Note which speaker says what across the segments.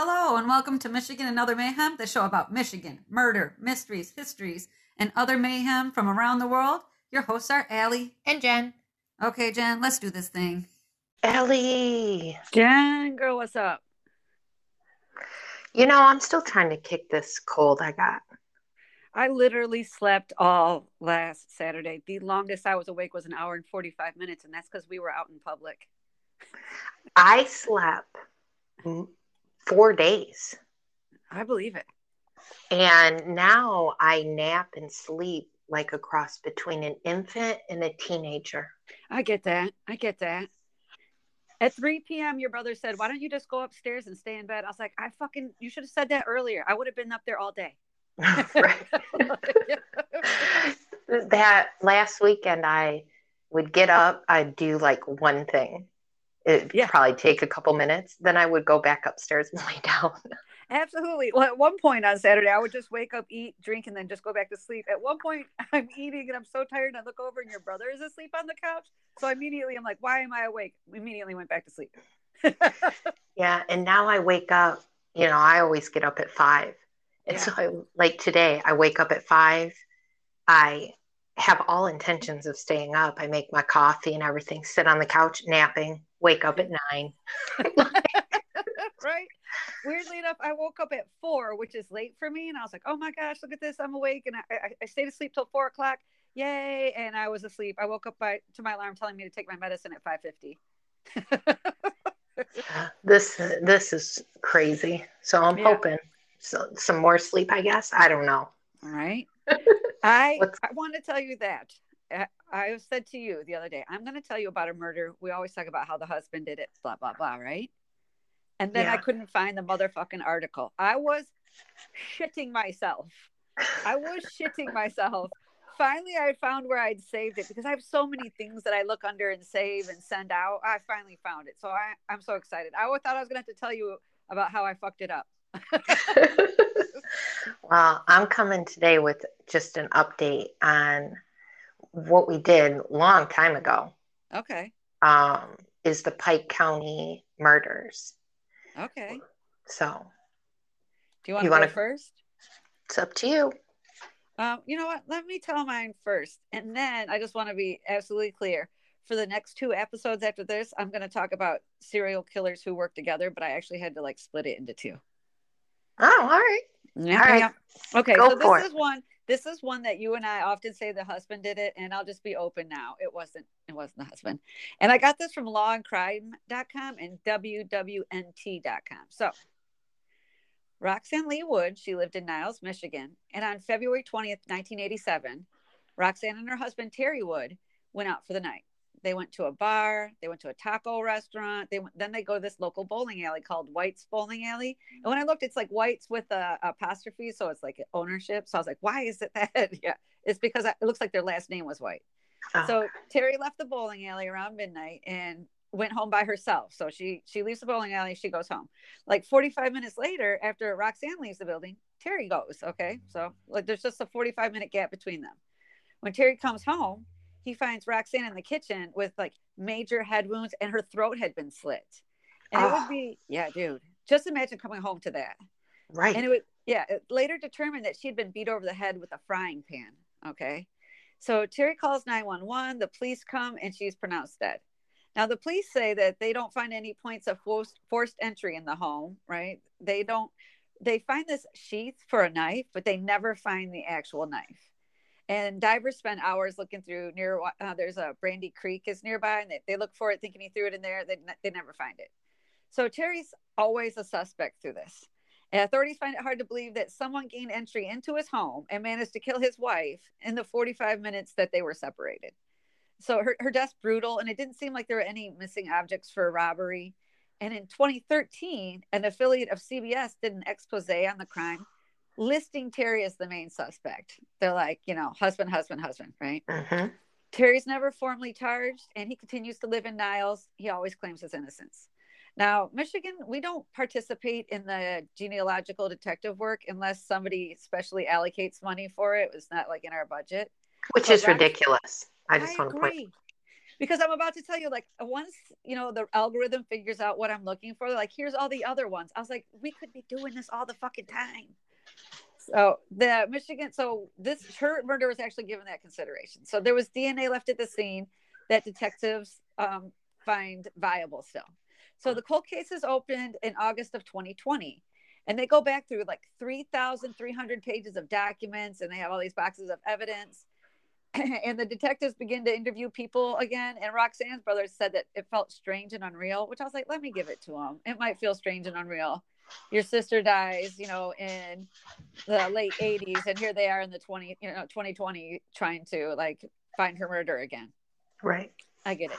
Speaker 1: Hello, and welcome to Michigan and Other Mayhem, the show about Michigan, murder, mysteries, histories, and other mayhem from around the world. Your hosts are Allie.
Speaker 2: And Jen.
Speaker 1: Okay, Jen, let's do this thing.
Speaker 3: Ellie,
Speaker 4: Jen, girl, what's up?
Speaker 3: you know, I'm still trying to kick this cold I got.
Speaker 4: I literally slept all last Saturday. The longest I was awake was an hour and 45 minutes, and that's because we were out in public.
Speaker 3: I slept four days
Speaker 4: I believe it.
Speaker 3: and now I nap and sleep like a cross between an infant and a teenager.
Speaker 4: I get that. I get that. At 3 p.m., your brother said, Why don't you just go upstairs and stay in bed? I was like, I fucking, you should have said that earlier. I would have been up there all day.
Speaker 3: That last weekend, I would get up, I'd do like one thing. It'd
Speaker 4: Yeah.
Speaker 3: probably take a couple minutes. Then I would go back upstairs and lay down.
Speaker 4: Absolutely. Well, at one point on Saturday, I would just wake up, eat, drink, and then just go back to sleep. At one point, I'm eating and I'm so tired, and I look over and your brother is asleep on the couch. So immediately, I'm like, why am I awake? We Immediately went back to sleep.
Speaker 3: Yeah, and now I wake up, you know, I always get up at five. And
Speaker 4: Yeah.
Speaker 3: so I like today, I wake up at five. I have all intentions of staying up. I make my coffee and everything, sit on the couch napping, wake up at nine.
Speaker 4: right? Weirdly enough, I woke up at four, which is late for me, and I was like, "Oh my gosh, look at this! I'm awake!" And I, I, I stayed asleep till four o'clock. Yay! And I was asleep. I woke up by to my alarm telling me to take my medicine at five fifty.
Speaker 3: This this is crazy. So I'm
Speaker 4: Yeah.
Speaker 3: hoping so, some more sleep, I guess. I don't know.
Speaker 4: All right. I I want to tell you that. I- I said to you the other day, I'm going to tell you about a murder. We always talk about how the husband did it, blah blah blah, right? And then I couldn't find the motherfucking article. I was shitting myself. I was shitting myself. Finally, I found where I'd saved it because I have so many things that I look under and save and send out. I finally found it. So I, I'm so excited. I thought I was going to have to tell you about how I fucked it up.
Speaker 3: well, I'm coming today with just an update on what we did long time ago.
Speaker 4: Okay.
Speaker 3: Um, is the Pike County murders.
Speaker 4: Okay.
Speaker 3: So
Speaker 4: Do you want
Speaker 3: You
Speaker 4: to go
Speaker 3: wanna-
Speaker 4: first?
Speaker 3: it's up to you.
Speaker 4: Um, you know what? Let me tell mine first. And then I just want to be absolutely clear. For the next two episodes after this, I'm going to talk about serial killers who work together, but I actually had to like split it into two.
Speaker 3: Oh, all right.
Speaker 4: Yeah.
Speaker 3: All right.
Speaker 4: yeah. Okay.
Speaker 3: Go
Speaker 4: so
Speaker 3: for
Speaker 4: this
Speaker 3: it.
Speaker 4: is one. This is one that you and I often say the husband did it, and I'll just be open now. It wasn't. It wasn't the husband. And I got this from lawandcrime.com and wwmt.com. So Roxanne Lee Wood, she lived in Niles, Michigan, and on February 20th, 1987, Roxanne and her husband Terry Wood went out for the night. They went to a bar, they went to a taco restaurant, they went, then they go to this local bowling alley called White's Bowling Alley. And when I looked, it's like White's with a, apostrophe, so it's like ownership. So I was like, why is it that? yeah, it's because I, it looks like their last name was White.
Speaker 3: Oh,
Speaker 4: So Terry left the bowling alley around midnight and went home by herself. So she she leaves the bowling alley, she goes home. Like 45 minutes later, after Roxanne leaves the building, Terry goes. Okay. So like there's just a 45 minute gap between them. When Terry comes home, he finds Roxanne in the kitchen with like major head wounds and her throat had been slit. And it
Speaker 3: Ah.
Speaker 4: would be, yeah, dude. Just imagine coming home to that.
Speaker 3: right.
Speaker 4: And it would, yeah, it later determined that she had been beat over the head with a frying pan. Okay. So Terry calls 911, the police come, and she's pronounced dead. Now, the police say that they don't find any points of forced, forced entry in the home, right? They don't, they find this sheath for a knife, but they never find the actual knife. And divers spend hours looking through near, uh, there's a Brandy Creek is nearby, and they, they look for it thinking he threw it in there. They, they never find it. So Terry's always a suspect through this. And authorities find it hard to believe that someone gained entry into his home and managed to kill his wife in the 45 minutes that they were separated. So her, her death's brutal, and it didn't seem like there were any missing objects for a robbery. And in 2013, an affiliate of CBS did an expose on the crime, listing Terry as the main suspect. They're like, you know, husband, husband, husband, right?
Speaker 3: Mhm.
Speaker 4: Terry's never formally charged and he continues to live in Niles. He always claims his innocence. Now, Michigan, we don't participate in the genealogical detective work unless somebody specially allocates money for it. It's not like in our budget.
Speaker 3: Which
Speaker 4: But
Speaker 3: is ridiculous. I
Speaker 4: I,
Speaker 3: just want to point.
Speaker 4: agree. because I'm about to tell you, like, once you know the algorithm figures out what I'm looking for, like, here's all the other ones. I was like, we could be doing this all the fucking time. So the Michigan, so this her murder was actually given that consideration. So there was DNA left at the scene that detectives um, find viable still. So the cold case is opened in August of 2020. And they go back through like 3,300 pages of documents and they have all these boxes of evidence. and the detectives begin to interview people again. And Roxanne's brother said that it felt strange and unreal, which I was like, let me give it to them. It might feel strange and unreal. Your sister dies, you know, in the late 80s, and here they are in the 20, you know, 2020 trying to like find her murder again.
Speaker 3: Right.
Speaker 4: I get it.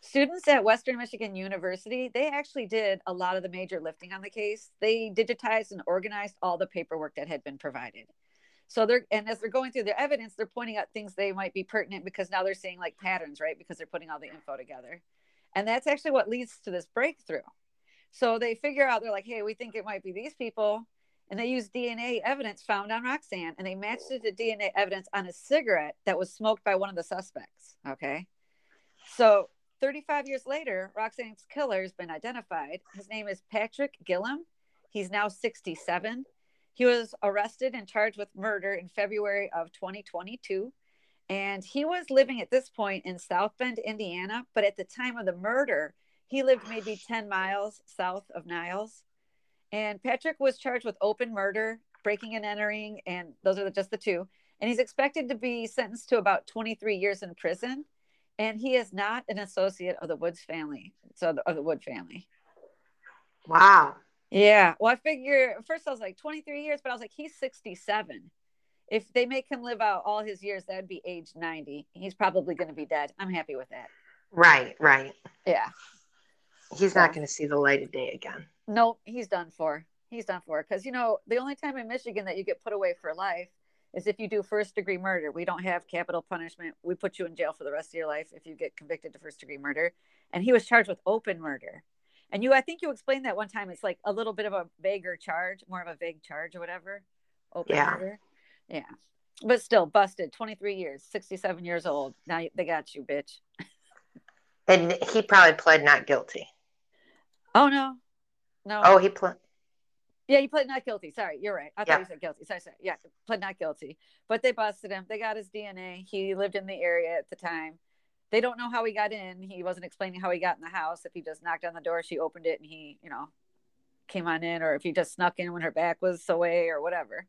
Speaker 4: Students at Western Michigan University, they actually did a lot of the major lifting on the case. They digitized and organized all the paperwork that had been provided. So they're and as they're going through their evidence, they're pointing out things they might be pertinent because now they're seeing like patterns, right? Because they're putting all the info together. And that's actually what leads to this breakthrough. So they figure out they're like, hey, we think it might be these people. And they use DNA evidence found on Roxanne and they matched it to DNA evidence on a cigarette that was smoked by one of the suspects. Okay. So 35 years later, Roxanne's killer has been identified. His name is Patrick Gilham. He's now 67. He was arrested and charged with murder in February of 2022. And he was living at this point in South Bend, Indiana. But at the time of the murder, he lived maybe 10 miles south of Niles. And Patrick was charged with open murder, breaking and entering, and those are just the two. And he's expected to be sentenced to about 23 years in prison. And he is not an associate of the Woods family. So, of the Wood family.
Speaker 3: Wow.
Speaker 4: Yeah. Well, I figure first I was like 23 years, but I was like, he's 67. If they make him live out all his years, that'd be age 90. He's probably going to be dead. I'm happy with that.
Speaker 3: Right, right.
Speaker 4: Yeah.
Speaker 3: He's so, not going to see the light of day again.
Speaker 4: No, he's done for. He's done for. Because, you know, the only time in Michigan that you get put away for life is if you do first degree murder. We don't have capital punishment. We put you in jail for the rest of your life if you get convicted to first degree murder. And he was charged with open murder. And you, I think you explained that one time. It's like a little bit of a vaguer charge, more of a vague charge or whatever. Open yeah. murder. Yeah. But still busted 23 years, 67 years old. Now they got you, bitch.
Speaker 3: and he probably pled not guilty.
Speaker 4: Oh, no. No.
Speaker 3: Oh, he pled.
Speaker 4: Yeah, he pled not guilty. Sorry, you're right. I thought yeah. you said guilty. Sorry, sorry. Yeah, pled not guilty. But they busted him. They got his DNA. He lived in the area at the time. They don't know how he got in. He wasn't explaining how he got in the house. If he just knocked on the door, she opened it, and he, you know, came on in, or if he just snuck in when her back was away, or whatever.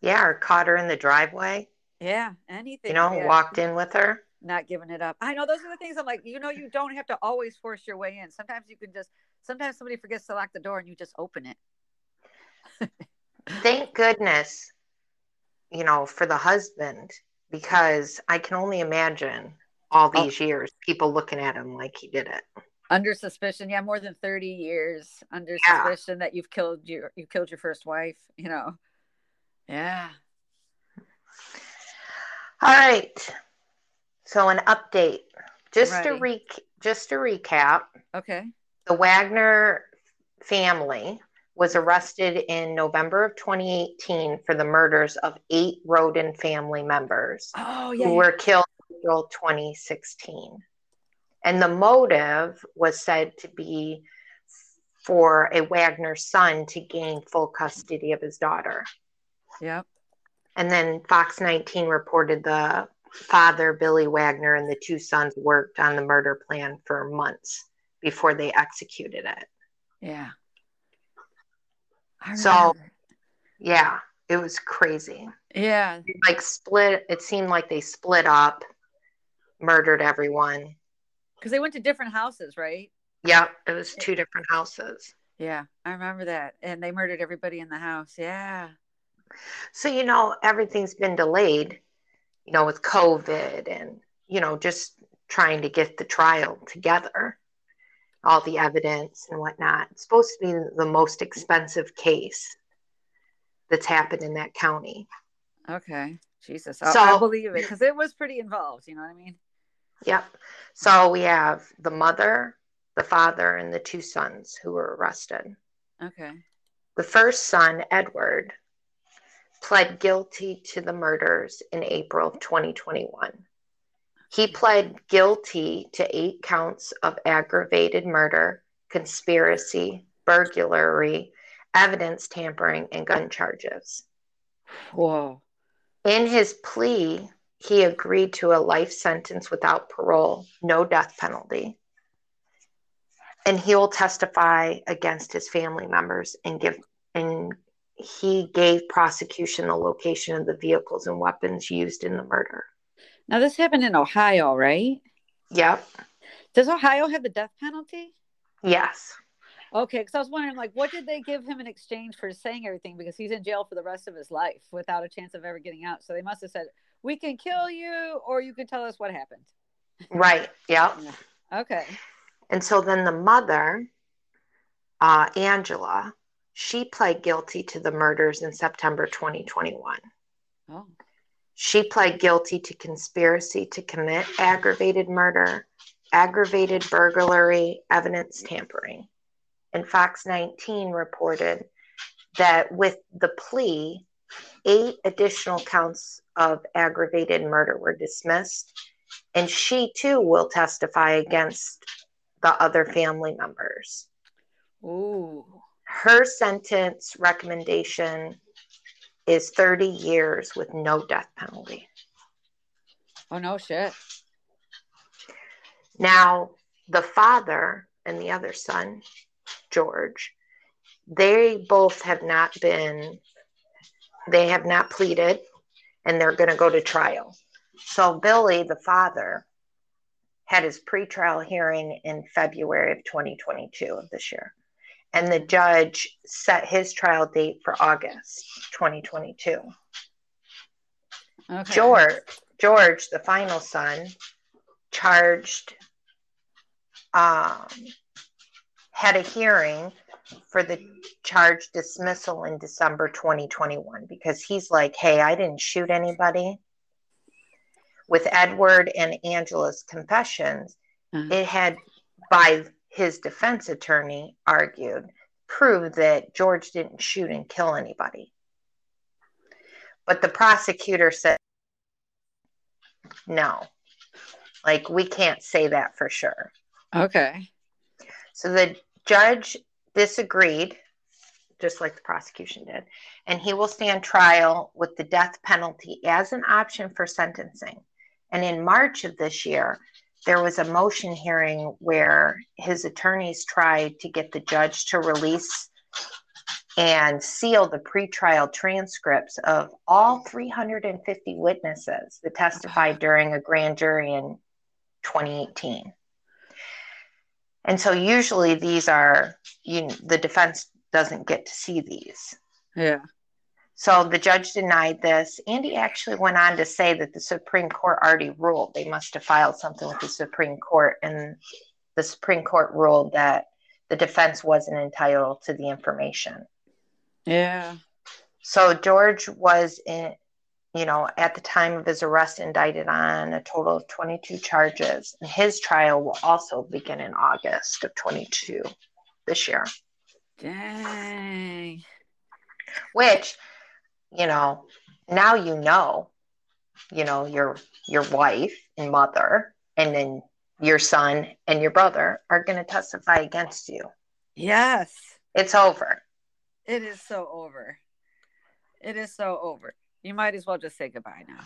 Speaker 3: Yeah, or caught her in the driveway.
Speaker 4: Yeah, anything.
Speaker 3: You know,
Speaker 4: yeah.
Speaker 3: walked in with her.
Speaker 4: Not giving it up. I know those are the things I'm like, you know, you don't have to always force your way in. Sometimes you can just, sometimes somebody forgets to lock the door and you just open it.
Speaker 3: Thank goodness, you know, for the husband, because I can only imagine all oh. these oh. years people looking at him like he did it.
Speaker 4: Under suspicion, yeah, more than 30 years under yeah. suspicion that you've killed your you killed your first wife, you know. Yeah.
Speaker 3: All right. So an update. Just to re just to recap.
Speaker 4: Okay.
Speaker 3: The Wagner family was arrested in November of 2018 for the murders of eight Rhoden family members
Speaker 4: oh, yeah,
Speaker 3: who
Speaker 4: yeah.
Speaker 3: were killed in April 2016. And the motive was said to be for a Wagner son to gain full custody of his daughter.
Speaker 4: Yep.
Speaker 3: And then Fox 19 reported the father, Billy Wagner, and the two sons worked on the murder plan for months before they executed it.
Speaker 4: Yeah.
Speaker 3: So yeah it was crazy.
Speaker 4: Yeah.
Speaker 3: Like split it seemed like they split up murdered everyone.
Speaker 4: Because they went to different houses right?
Speaker 3: Yeah it was two different houses.
Speaker 4: Yeah i remember that. And they murdered everybody in the house. Yeah.
Speaker 3: So you know everything's been delayed you know with covid and you know just trying to get the trial together all the evidence and whatnot. It's supposed to be the most expensive case that's happened in that county.
Speaker 4: Okay. Jesus. So, I believe it because it was pretty involved. You know what I mean?
Speaker 3: Yep. So we have the mother, the father, and the two sons who were arrested.
Speaker 4: Okay.
Speaker 3: The first son, Edward, pled guilty to the murders in April of 2021. He pled guilty to eight counts of aggravated murder, conspiracy, burglary, evidence tampering, and gun charges.
Speaker 4: Whoa.
Speaker 3: In his plea, he agreed to a life sentence without parole, no death penalty. And he will testify against his family members and give and he gave prosecution the location of the vehicles and weapons used in the murder.
Speaker 4: Now this happened in Ohio, right?
Speaker 3: Yep.
Speaker 4: Does Ohio have the death penalty?
Speaker 3: Yes.
Speaker 4: Okay, because I was wondering, like, what did they give him in exchange for saying everything? Because he's in jail for the rest of his life without a chance of ever getting out. So they must have said, "We can kill you, or you can tell us what happened."
Speaker 3: Right. Yep.
Speaker 4: Okay.
Speaker 3: And so then the mother, uh, Angela, she pled guilty to the murders in September 2021.
Speaker 4: Oh.
Speaker 3: She pled guilty to conspiracy to commit aggravated murder, aggravated burglary, evidence tampering. And Fox 19 reported that with the plea, eight additional counts of aggravated murder were dismissed. And she too will testify against the other family members.
Speaker 4: Ooh.
Speaker 3: Her sentence recommendation is 30 years with no death penalty.
Speaker 4: Oh no shit.
Speaker 3: Now, the father and the other son, George, they both have not been, they have not pleaded and they're going to go to trial. So, Billy, the father, had his pretrial hearing in February of 2022 of this year. And the judge set his trial date for August 2022.
Speaker 4: Okay.
Speaker 3: George, George, the final son, charged, um, had a hearing for the charge dismissal in December 2021 because he's like, hey, I didn't shoot anybody. With Edward and Angela's confessions,
Speaker 4: Uh-huh.
Speaker 3: it had, by his defense attorney, argued, proved that George didn't shoot and kill anybody. But the prosecutor said, no, like we can't say that for sure.
Speaker 4: Okay.
Speaker 3: So the judge disagreed, just like the prosecution did, and he will stand trial with the death penalty as an option for sentencing. And in March of this year, there was a motion hearing where his attorneys tried to get the judge to release and seal the pretrial transcripts of all 350 witnesses that testified during a grand jury in 2018. And so usually these are you the defense doesn't get to see these.
Speaker 4: Yeah.
Speaker 3: So the judge denied this. Andy actually went on to say that the Supreme Court already ruled they must have filed something with the Supreme Court, and the Supreme Court ruled that the defense wasn't entitled to the information.
Speaker 4: Yeah.
Speaker 3: So George was in, you know, at the time of his arrest, indicted on a total of 22 charges, and his trial will also begin in August of 22 this year.
Speaker 4: Dang.
Speaker 3: which you know now you know you know your your wife and mother and then your son and your brother are going to testify against you
Speaker 4: Yes.
Speaker 3: it's over
Speaker 4: It is so over. It is so over. You might as well just say goodbye now.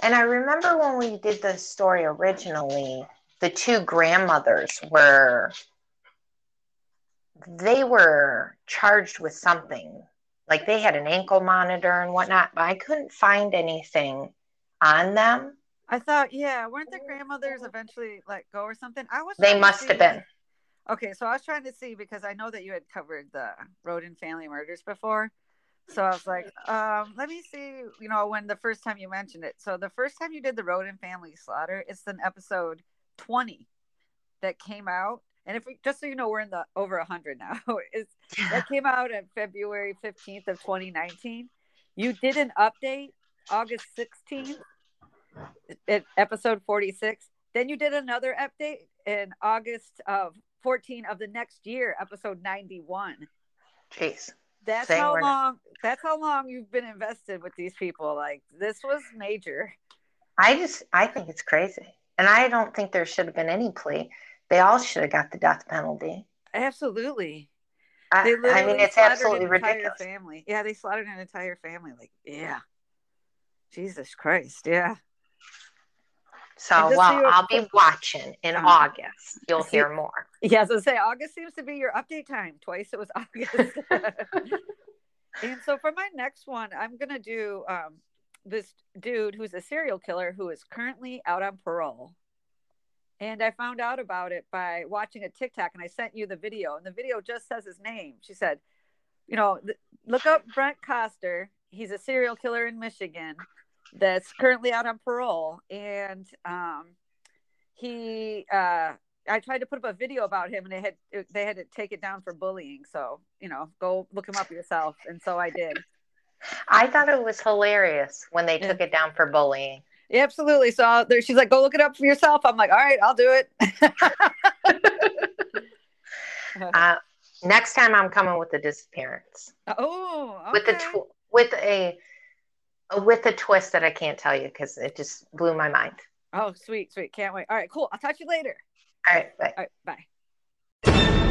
Speaker 3: and i remember when we did the story originally the two grandmothers were they were charged with something like they had an ankle monitor and whatnot but i couldn't find anything on them
Speaker 4: I thought, yeah, weren't the grandmothers eventually let go or something? I was.
Speaker 3: they must have been
Speaker 4: Okay, so I was trying to see because I know that you had covered the Rhoden family murders before. So I was like, um, let me see, you know, when the first time you mentioned it. So the first time you did the Rhoden family slaughter, it's an episode 20 that came out. And if we, just so you know, we're in the over 100 now. It's, that came out on February 15th of 2019. You did an update August 16th at episode 46. Then you did another update in August of 14 of the next year, episode 91.
Speaker 3: jeez
Speaker 4: That's how long that's how long you've been invested with these people. Like this was major.
Speaker 3: I just I think it's crazy. And I don't think there should have been any plea. They all should have got the death penalty.
Speaker 4: Absolutely.
Speaker 3: I,
Speaker 4: They
Speaker 3: I mean, it's absolutely ridiculous.
Speaker 4: family. Yeah, they slaughtered an entire family. Like, yeah. Jesus Christ. Yeah.
Speaker 3: So, well, I'll be watching in
Speaker 4: Um,
Speaker 3: August. You'll
Speaker 4: see-
Speaker 3: hear more.
Speaker 4: Yeah, so say August seems to be your update time. Twice it was August. and so for my next one, I'm gonna do um, this dude who's a serial killer who is currently out on parole. And I found out about it by watching a TikTok, and I sent you the video, and the video just says his name. She said, "You know, th- look up Brent Coster. He's a serial killer in Michigan that's currently out on parole, and um, he." Uh, I tried to put up a video about him, and they had they had to take it down for bullying. So you know, go look him up yourself, and so I did.
Speaker 3: I thought it was hilarious when they took it down for bullying.
Speaker 4: Yeah, absolutely. So there, she's like, "Go look it up for yourself." I'm like, "All right, I'll do it."
Speaker 3: Uh, next time, I'm coming with a disappearance
Speaker 4: oh, okay.
Speaker 3: with a tw- with a with a twist that I can't tell you because it just blew my mind.
Speaker 4: oh, sweet, sweet. Can't wait. All right, cool. I'll talk to you later.
Speaker 3: All right, bye.
Speaker 4: All right, bye.